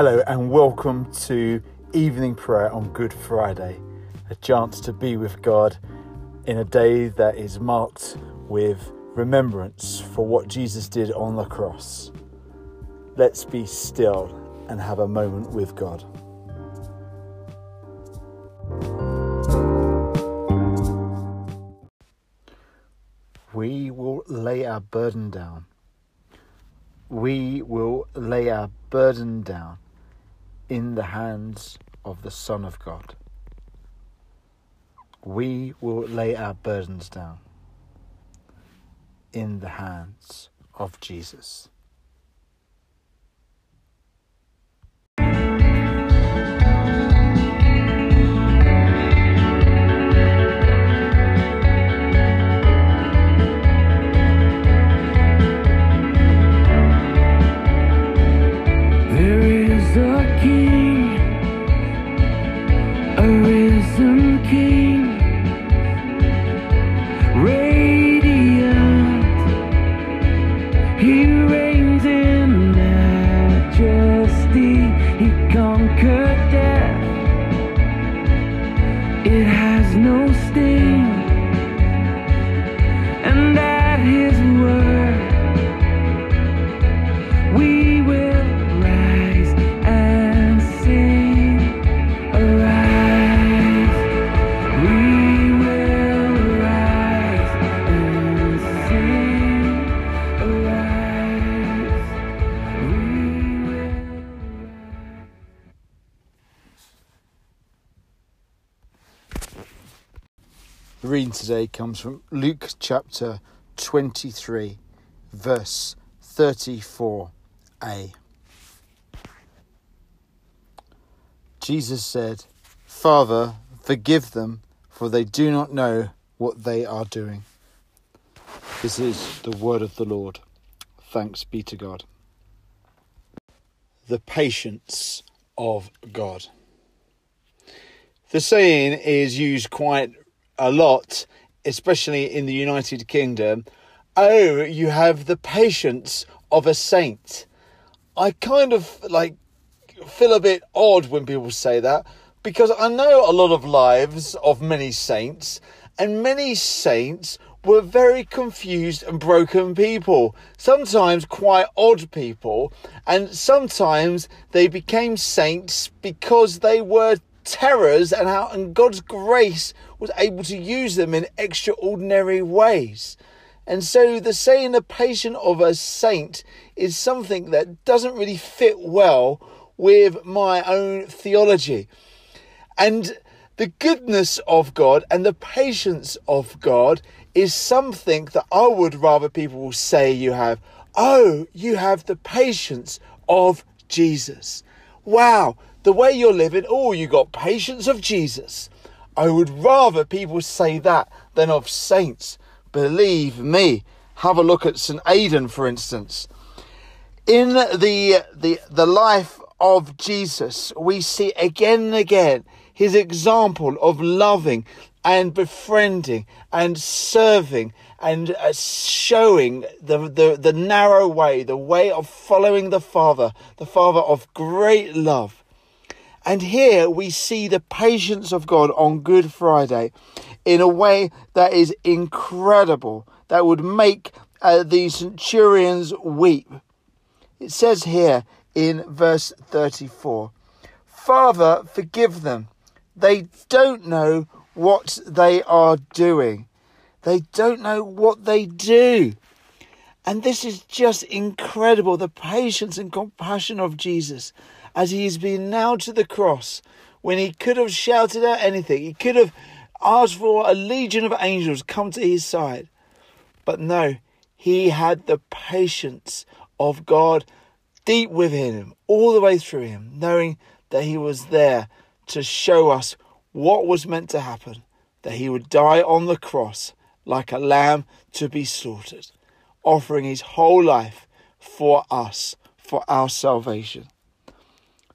Hello, and welcome to evening prayer on Good Friday, a chance to be with God in a day that is marked with remembrance for what Jesus did on the cross. Let's be still and have a moment with God. We will lay our burden down. We will lay our burden down in the hands of the Son of God. We will lay our burdens down in the hands of Jesus. He comes. The reading today comes from Luke chapter 23, verse 34a. Jesus said, Father, forgive them, for they do not know what they are doing. This is the word of the Lord. Thanks be to God. The patience of God. The saying is used quite a lot, especially in the United Kingdom. Oh, you have the patience of a saint. I kind of like feel a bit odd when people say that because I know a lot of lives of many saints, and many saints were very confused and broken people, sometimes quite odd people, and sometimes they became saints because they were terrors and how and God's grace was able to use them in extraordinary ways. And so the saying the patient of a saint is something that doesn't really fit well with my own theology. And the goodness of God and the patience of God is something that I would rather people say you have. Oh, you have the patience of Jesus. Wow, the way you're living, oh, you got patience of Jesus. I would rather people say that than of saints. Believe me. Have a look at St. Aidan, for instance. In the, the, the life of Jesus, we see again and again his example of loving and befriending and serving and uh, showing the, the, the narrow way, the way of following the Father, the Father of great love. And here we see the patience of God on Good Friday in a way that is incredible, that would make uh, the centurions weep. It says here in verse 34 Father, forgive them. They don't know what they are doing. They don't know what they do. And this is just incredible the patience and compassion of Jesus as he has been nailed to the cross, when he could have shouted out anything, he could have asked for a legion of angels come to his side. But no, he had the patience of God deep within him, all the way through him, knowing that he was there to show us what was meant to happen, that he would die on the cross like a lamb to be slaughtered, offering his whole life for us, for our salvation.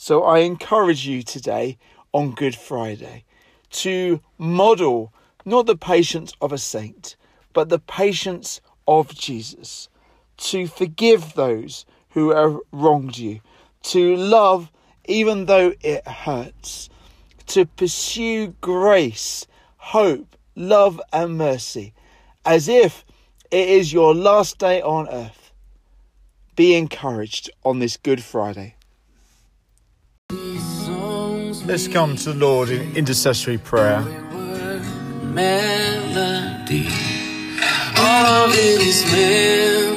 So I encourage you today on Good Friday to model not the patience of a saint, but the patience of Jesus, to forgive those who have wronged you, to love even though it hurts, to pursue grace, hope, love, and mercy as if it is your last day on earth. Be encouraged on this Good Friday. Let's come to the Lord in intercessory prayer. Melody, all it is meant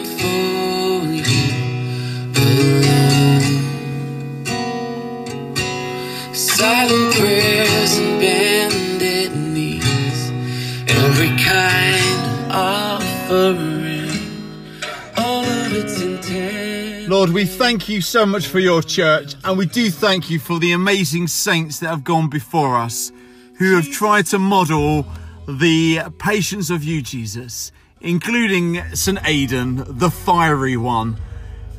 Lord, we thank you so much for your church, and we do thank you for the amazing saints that have gone before us who have tried to model the patience of you, Jesus, including St. Aidan, the fiery one.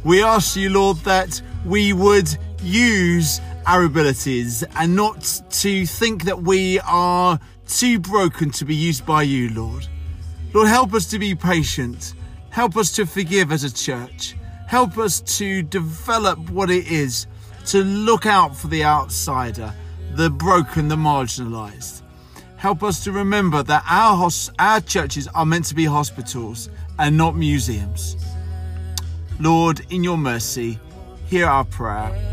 We ask you, Lord, that we would use our abilities and not to think that we are too broken to be used by you, Lord. Lord, help us to be patient. Help us to forgive as a church. Help us to develop what it is to look out for the outsider the broken, the marginalised. Help us to remember that our, hos- our churches are meant to be hospitals and not museums. Lord, in your mercy, hear our prayer.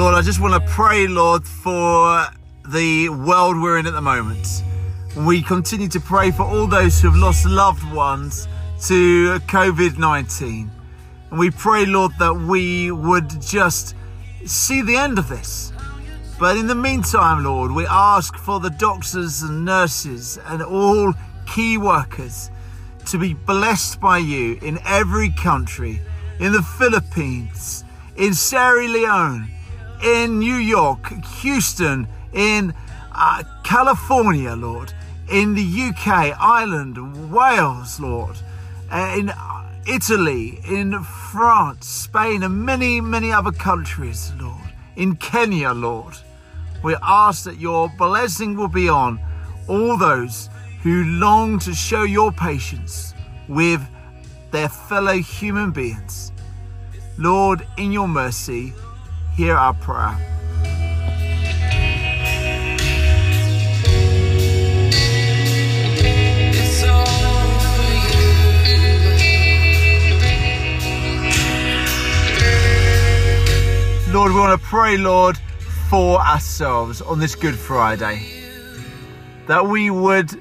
Lord, I just want to pray, Lord, for the world we're in at the moment. We continue to pray for all those who have lost loved ones to COVID 19. And we pray, Lord, that we would just see the end of this. But in the meantime, Lord, we ask for the doctors and nurses and all key workers to be blessed by you in every country, in the Philippines, in Sierra Leone in New York, Houston, in uh, California, Lord, in the UK, Ireland, Wales, Lord, uh, in Italy, in France, Spain, and many, many other countries, Lord, in Kenya, Lord. We ask that your blessing will be on all those who long to show your patience with their fellow human beings. Lord, in your mercy, hear our prayer. Lord, we want to pray, Lord, for ourselves on this Good Friday. That we would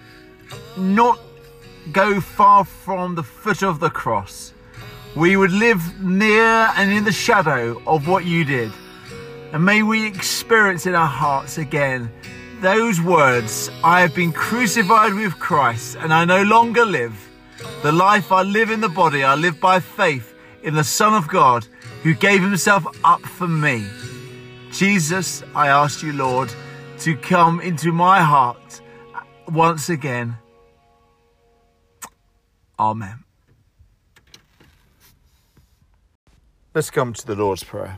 not go far from the foot of the cross. We would live near and in the shadow of what you did. And may we experience in our hearts again those words I have been crucified with Christ, and I no longer live. The life I live in the body, I live by faith in the Son of God who gave himself up for me. Jesus, I ask you, Lord, to come into my heart once again. Amen. Let's come to the Lord's Prayer.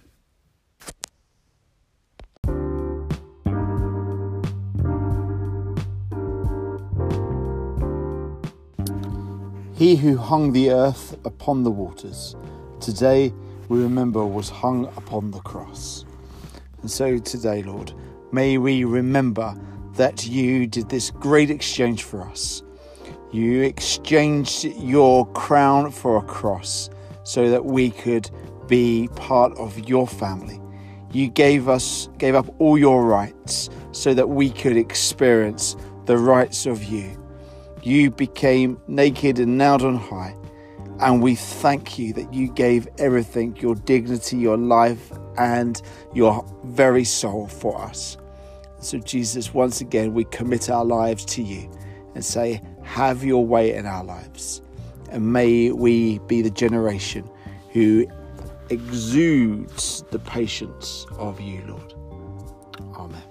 He who hung the earth upon the waters, today we remember was hung upon the cross. And so today, Lord, may we remember that you did this great exchange for us. You exchanged your crown for a cross so that we could be part of your family. You gave us gave up all your rights so that we could experience the rights of you you became naked and nailed on high. And we thank you that you gave everything your dignity, your life, and your very soul for us. So, Jesus, once again, we commit our lives to you and say, Have your way in our lives. And may we be the generation who exudes the patience of you, Lord. Amen.